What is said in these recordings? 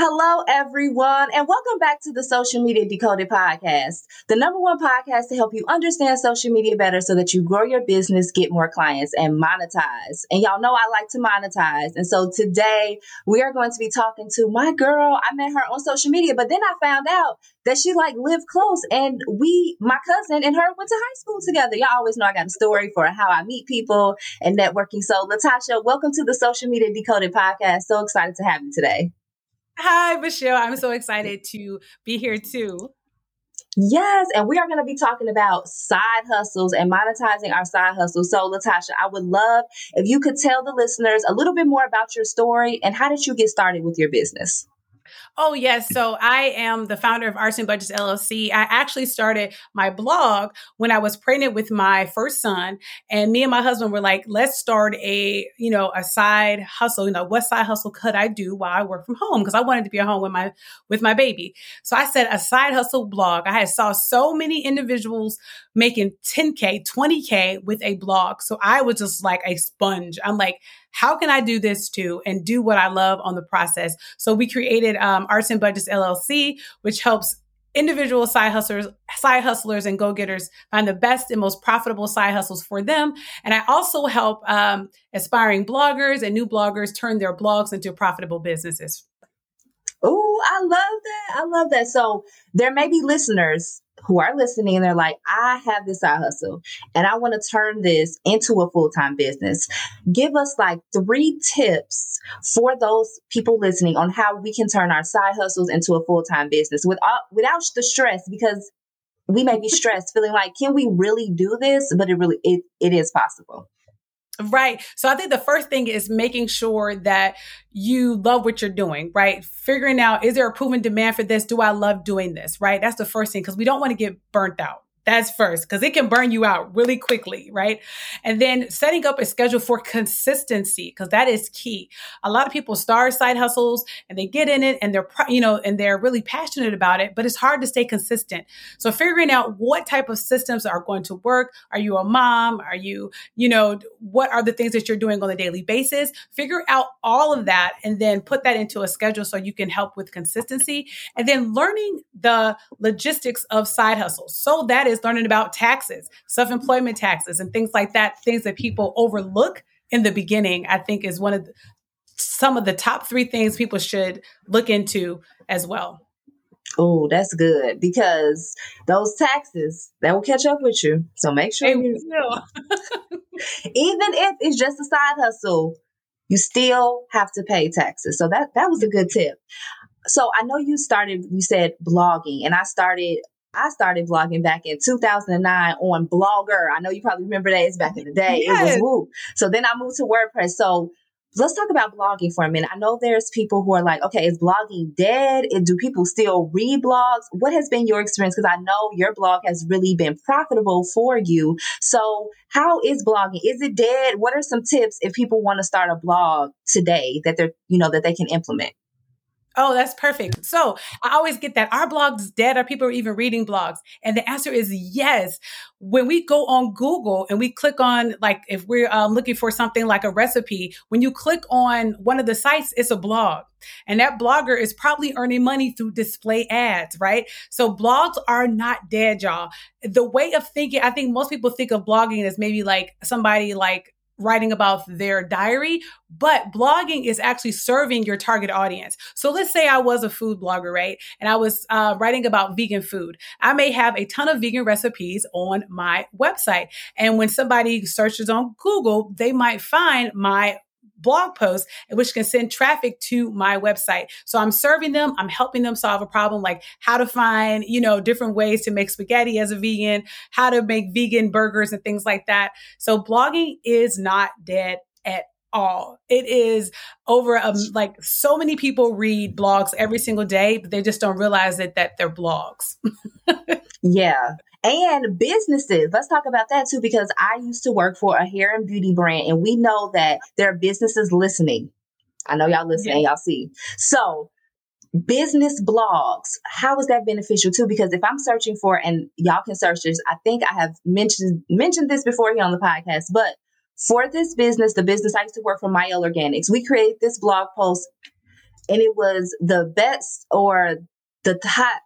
Hello, everyone, and welcome back to the Social Media Decoded podcast, the number one podcast to help you understand social media better so that you grow your business, get more clients, and monetize. And y'all know I like to monetize. And so today we are going to be talking to my girl. I met her on social media, but then I found out that she like lived close and we, my cousin and her went to high school together. Y'all always know I got a story for how I meet people and networking. So Latasha, welcome to the Social Media Decoded podcast. So excited to have you today. Hi, Michelle. I'm so excited to be here too. Yes, and we are going to be talking about side hustles and monetizing our side hustles. So, Latasha, I would love if you could tell the listeners a little bit more about your story and how did you get started with your business? Oh, yes. So I am the founder of Arts and Budgets LLC. I actually started my blog when I was pregnant with my first son. And me and my husband were like, let's start a, you know, a side hustle. You know, what side hustle could I do while I work from home? Because I wanted to be at home with my with my baby. So I said a side hustle blog. I had saw so many individuals making 10K, 20K with a blog. So I was just like a sponge. I'm like, how can I do this too and do what I love on the process? So we created um, Arts and Budgets LLC, which helps individual side hustlers, side hustlers and go-getters find the best and most profitable side hustles for them. And I also help um, aspiring bloggers and new bloggers turn their blogs into profitable businesses. Oh, I love that. I love that. So there may be listeners who are listening and they're like, I have this side hustle and I want to turn this into a full time business. Give us like three tips for those people listening on how we can turn our side hustles into a full time business without, without the stress because we may be stressed feeling like, can we really do this? But it really, it, it is possible. Right. So I think the first thing is making sure that you love what you're doing, right? Figuring out, is there a proven demand for this? Do I love doing this? Right. That's the first thing because we don't want to get burnt out. That's first, because it can burn you out really quickly, right? And then setting up a schedule for consistency, because that is key. A lot of people start side hustles and they get in it and they're, you know, and they're really passionate about it, but it's hard to stay consistent. So figuring out what type of systems are going to work. Are you a mom? Are you, you know, what are the things that you're doing on a daily basis? Figure out all of that and then put that into a schedule so you can help with consistency. And then learning the logistics of side hustles. So that is is learning about taxes, self employment taxes, and things like that, things that people overlook in the beginning, I think is one of the, some of the top three things people should look into as well. Oh, that's good because those taxes that will catch up with you. So make sure you, even if it's just a side hustle, you still have to pay taxes. So that that was a good tip. So I know you started. You said blogging, and I started I started blogging back in 2009 on Blogger. I know you probably remember that. It's back in the day. Yes. It was woo. So then I moved to WordPress. So let's talk about blogging for a minute. I know there's people who are like, okay, is blogging dead? Do people still read blogs? What has been your experience? Because I know your blog has really been profitable for you. So how is blogging? Is it dead? What are some tips if people want to start a blog today that they're, you know, that they can implement? Oh, that's perfect. So I always get that. Our blog's dead? Are people even reading blogs? And the answer is yes. When we go on Google and we click on, like, if we're um, looking for something like a recipe, when you click on one of the sites, it's a blog. And that blogger is probably earning money through display ads, right? So blogs are not dead, y'all. The way of thinking, I think most people think of blogging as maybe like somebody like writing about their diary, but blogging is actually serving your target audience. So let's say I was a food blogger, right? And I was uh, writing about vegan food. I may have a ton of vegan recipes on my website. And when somebody searches on Google, they might find my blog posts, which can send traffic to my website. So I'm serving them, I'm helping them solve a problem like how to find, you know, different ways to make spaghetti as a vegan, how to make vegan burgers and things like that. So blogging is not dead at all. It is over like so many people read blogs every single day, but they just don't realize it that they're blogs. yeah and businesses. Let's talk about that too, because I used to work for a hair and beauty brand, and we know that there are businesses listening. I know y'all listening, yeah. y'all see. So, business blogs, how is that beneficial too? Because if I'm searching for, and y'all can search this, I think I have mentioned mentioned this before here on the podcast, but for this business, the business I used to work for, Mielle Organics, we created this blog post and it was the best or the hot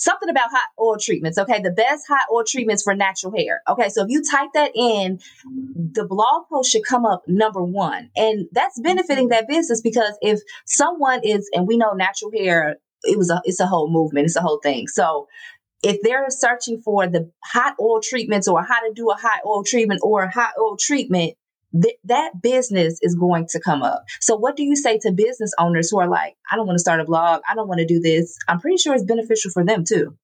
something about hot oil treatments. Okay. The best hot oil treatments for natural hair. Okay. So if you type that in, the blog post should come up number one. And that's benefiting that business because if someone is, and we know natural hair, it was a, it's a whole movement. It's a whole thing. So if they're searching for the hot oil treatments or how to do a hot oil treatment or a hot oil treatment, th- that business is going to come up. So, what do you say to business owners who are like, I don't want to start a blog, I don't want to do this? I'm pretty sure it's beneficial for them too.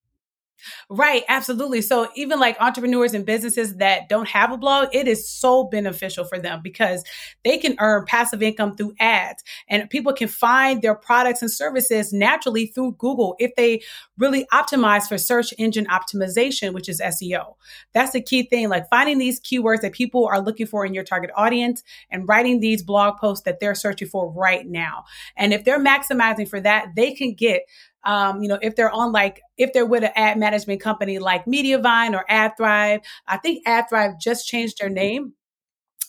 Right, absolutely. So even like entrepreneurs and businesses that don't have a blog, it is so beneficial for them because they can earn passive income through ads and people can find their products and services naturally through Google if they really optimize for search engine optimization, which is SEO. That's the key thing, like finding these keywords that people are looking for in your target audience and writing these blog posts that they're searching for right now. And if they're maximizing for that, they can get um, you know, if they're on like, if they're with an ad management company like Mediavine or AdThrive, I think AdThrive just changed their name.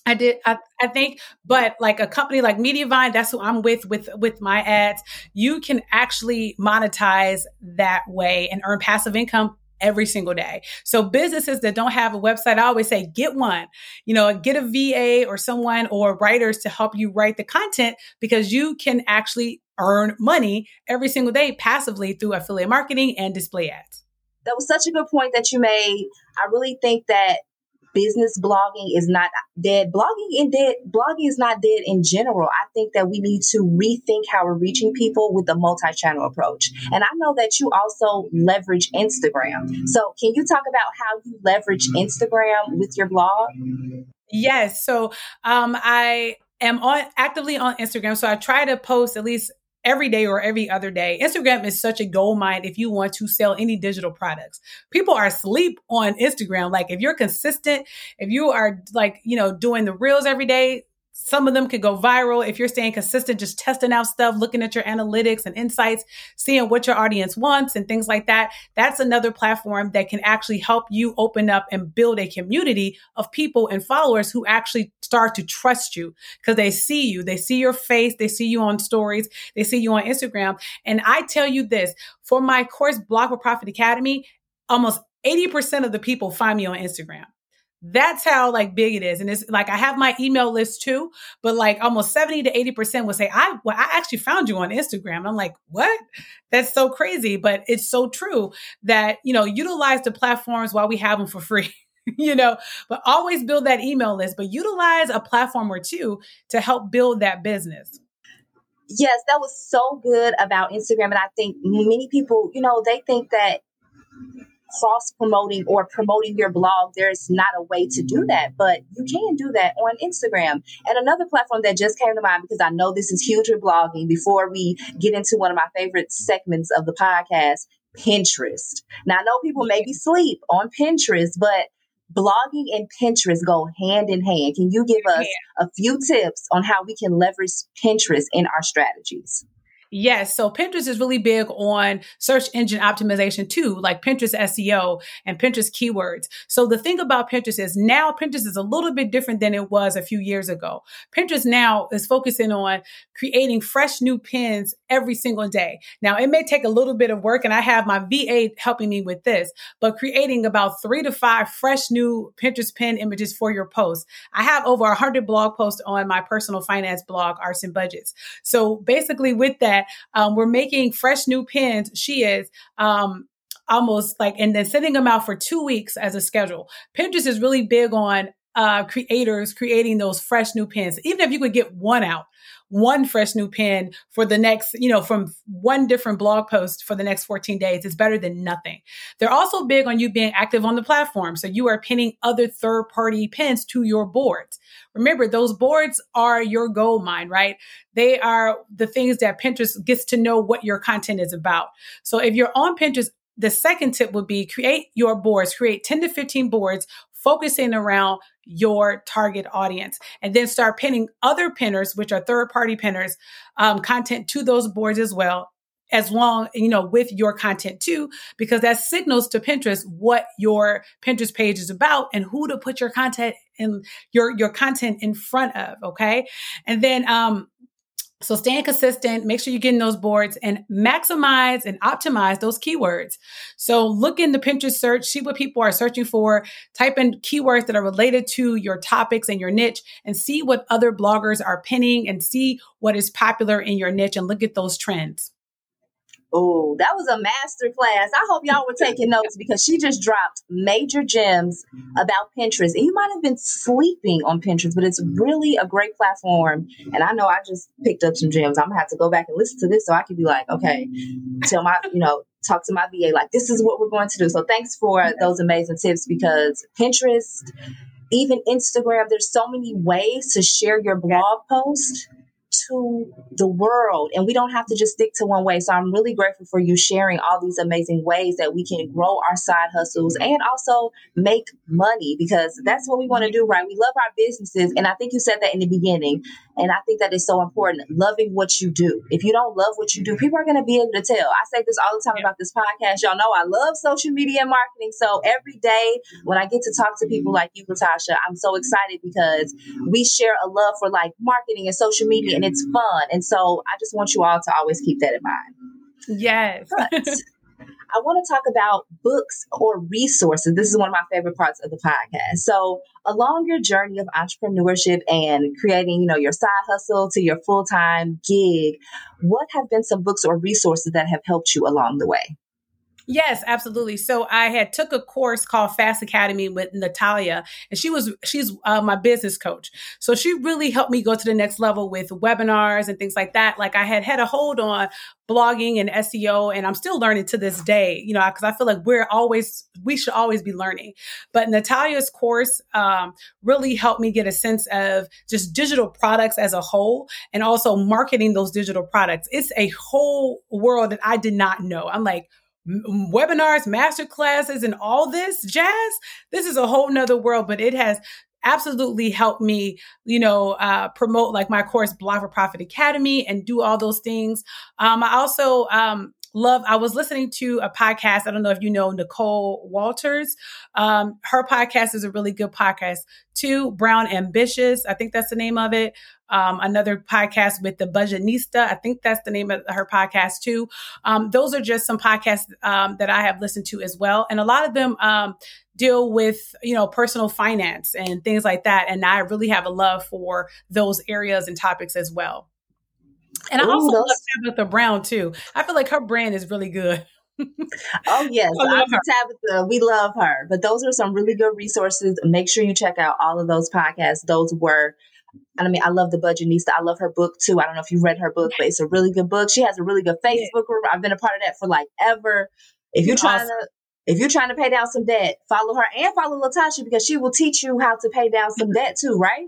I did, I, I think, but like a company like Mediavine, that's who I'm with, with, with my ads. You can actually monetize that way and earn passive income every single day. So businesses that don't have a website, I always say get one. You know, get a VA or someone or writers to help you write the content because you can actually earn money every single day passively through affiliate marketing and display ads. That was such a good point that you made. I really think that business blogging is not dead. Blogging and dead blogging is not dead in general. I think that we need to rethink how we're reaching people with the multi-channel approach. And I know that you also leverage Instagram. So can you talk about how you leverage Instagram with your blog? Yes. So um, I am on actively on Instagram. So I try to post at least every day or every other day. Instagram is such a gold mine if you want to sell any digital products. People are asleep on Instagram. Like if you're consistent, if you are like, you know, doing the reels every day, some of them could go viral if you're staying consistent, just testing out stuff, looking at your analytics and insights, seeing what your audience wants and things like that. That's another platform that can actually help you open up and build a community of people and followers who actually start to trust you because they see you, they see your face, they see you on stories, they see you on Instagram. And I tell you this for my course, Blog for Profit Academy, almost 80% of the people find me on Instagram. That's how like big it is. And it's like I have my email list too, but like almost 70 to 80% will say, I well, I actually found you on Instagram. I'm like, what? That's so crazy. But it's so true that, you know, utilize the platforms while we have them for free. you know, but always build that email list, but utilize a platform or two to help build that business. Yes, that was so good about Instagram. And I think many people, you know, they think that cross promoting or promoting your blog, there's not a way to do that, but you can do that on Instagram. And another platform that just came to mind because I know this is huge with blogging before we get into one of my favorite segments of the podcast, Pinterest. Now I know people maybe sleep on Pinterest, but blogging and Pinterest go hand in hand. Can you give us a few tips on how we can leverage Pinterest in our strategies? Yes. So Pinterest is really big on search engine optimization too, like Pinterest SEO and Pinterest keywords. So the thing about Pinterest is now Pinterest is a little bit different than it was a few years ago. Pinterest now is focusing on creating fresh new pins every single day. Now it may take a little bit of work and I have my VA helping me with this, but creating about three to five fresh new Pinterest pin images for your post. I have over a hundred blog posts on my personal finance blog, Arts and Budgets. So basically with that, that um, we're making fresh new pins. She is. Um, almost like and then sending them out for two weeks as a schedule. Pinterest is really big on uh, creators creating those fresh new pins. Even if you could get one out, one fresh new pin for the next, you know, from one different blog post for the next 14 days is better than nothing. They're also big on you being active on the platform. So you are pinning other third party pins to your boards. Remember, those boards are your gold mine, right? They are the things that Pinterest gets to know what your content is about. So if you're on Pinterest, the second tip would be create your boards, create 10 to 15 boards focusing around your target audience and then start pinning other pinners, which are third party pinners, um, content to those boards as well as long you know with your content too because that signals to pinterest what your pinterest page is about and who to put your content in your your content in front of okay? And then um So staying consistent, make sure you're getting those boards and maximize and optimize those keywords. So look in the Pinterest search, see what people are searching for, type in keywords that are related to your topics and your niche and see what other bloggers are pinning and see what is popular in your niche and look at those trends. Oh, that was a master class. I hope y'all were taking notes because she just dropped major gems about Pinterest. And you might have been sleeping on Pinterest, but it's really a great platform. And I know I just picked up some gems. I'm gonna have to go back and listen to this so I can be like, okay, tell my, you know, talk to my VA like this is what we're going to do. So thanks for those amazing tips because Pinterest, even Instagram, there's so many ways to share your blog post to the world and we don't have to just stick to one way. So I'm really grateful for you sharing all these amazing ways that we can grow our side hustles and also make money because that's what we want to mm-hmm. do, right? We love our businesses. And I think you said that in the beginning. And I think that is so important, loving what you do. If you don't love what you do, people are going to be able to tell. I say this all the time about this podcast. Y'all know I love social media marketing. So every day when I get to talk to people like you, Latasha, I'm so excited because we share a love for like marketing and social media and it's fun. And so I just want you all to always keep that in mind. Yes. I want to talk about books or resources. This is one of my favorite parts of the podcast. So, along your journey of entrepreneurship and creating, you know, your side hustle to your full-time gig, what have been some books or resources that have helped you along the way? Yes, absolutely. So I had took a course called Fast Academy with Natalia, and she was she's uh, my business coach. So she really helped me go to the next level with webinars and things like that. Like I had had a hold on blogging and SEO, and I'm still learning to this day. You know, because I feel like we're always we should always be learning. But Natalia's course um, really helped me get a sense of just digital products as a whole, and also marketing those digital products. It's a whole world that I did not know. I'm like webinars, master classes, and all this jazz. This is a whole nother world, but it has absolutely helped me, you know, uh, promote like my course, Blog for Profit Academy, and do all those things. Um, I also um, love i was listening to a podcast i don't know if you know nicole walters. Um, her podcast is a really good podcast too brown ambitious i think that's the name of it. Um, another podcast with the budgetnista i think that's the name of her podcast too. Um, those are just some podcasts um, that i have listened to as well. And a lot of them um, deal with you know personal finance and things like that. And i really have a love for those areas and topics as well and I also those... love Tabitha Brown too. I feel like her brand is really good. oh yes, Tabitha. We love her. But those are some really good resources. Make sure you check out all of those podcasts. Those were I mean, I love the Budgetnista. I love her book too. I don't know if you read her book, but it's a really good book. She has a really good Facebook group. I've been a part of that for like ever. If you're trying awesome. to if you're trying to pay down some debt, follow her and follow Latasha because she will teach you how to pay down some debt too, right?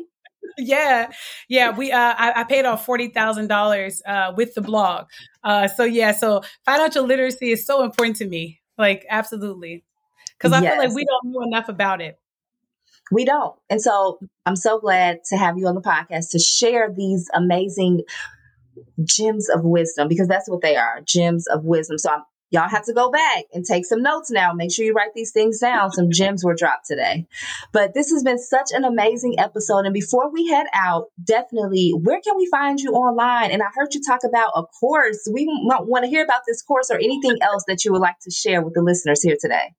Yeah, yeah. We uh, I, I paid off forty thousand uh, dollars with the blog. Uh, so yeah, so financial literacy is so important to me. Like absolutely, because I yes. feel like we don't know enough about it. We don't, and so I'm so glad to have you on the podcast to share these amazing gems of wisdom because that's what they are gems of wisdom. So I'm y'all have to go back and take some notes now. Make sure you write these things down. Some gems were dropped today. But this has been such an amazing episode. And before we head out, definitely, where can we find you online? And I heard you talk about a course. We want to hear about this course or anything else that you would like to share with the listeners here today.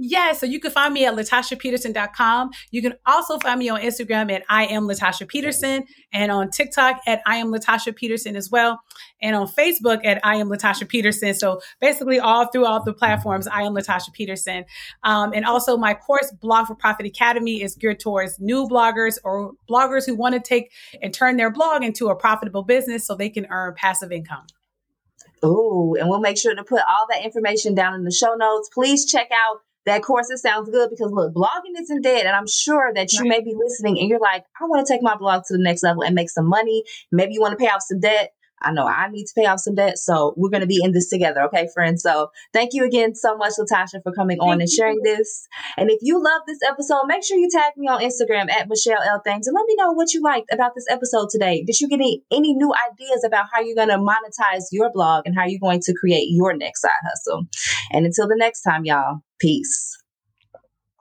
Yeah, so you can find me at latashapeterson.com. You can also find me on Instagram at I am Latasha Peterson and on TikTok at I am Latasha Peterson as well. And on Facebook at I am Latasha Peterson. So basically all throughout the platforms, I am Latasha Peterson. Um, and also my course, Blog for Profit Academy is geared towards new bloggers or bloggers who want to take and turn their blog into a profitable business so they can earn passive income. Oh, and we'll make sure to put all that information down in the show notes. Please check out that course it sounds good because look blogging isn't dead and i'm sure that you right. may be listening and you're like i want to take my blog to the next level and make some money maybe you want to pay off some debt I know I need to pay off some debt. So we're going to be in this together. Okay, friends. So thank you again so much, Latasha, for coming on and sharing this. And if you love this episode, make sure you tag me on Instagram at Michelle L. Thames and let me know what you liked about this episode today. Did you get any, any new ideas about how you're going to monetize your blog and how you're going to create your next side hustle? And until the next time, y'all, peace.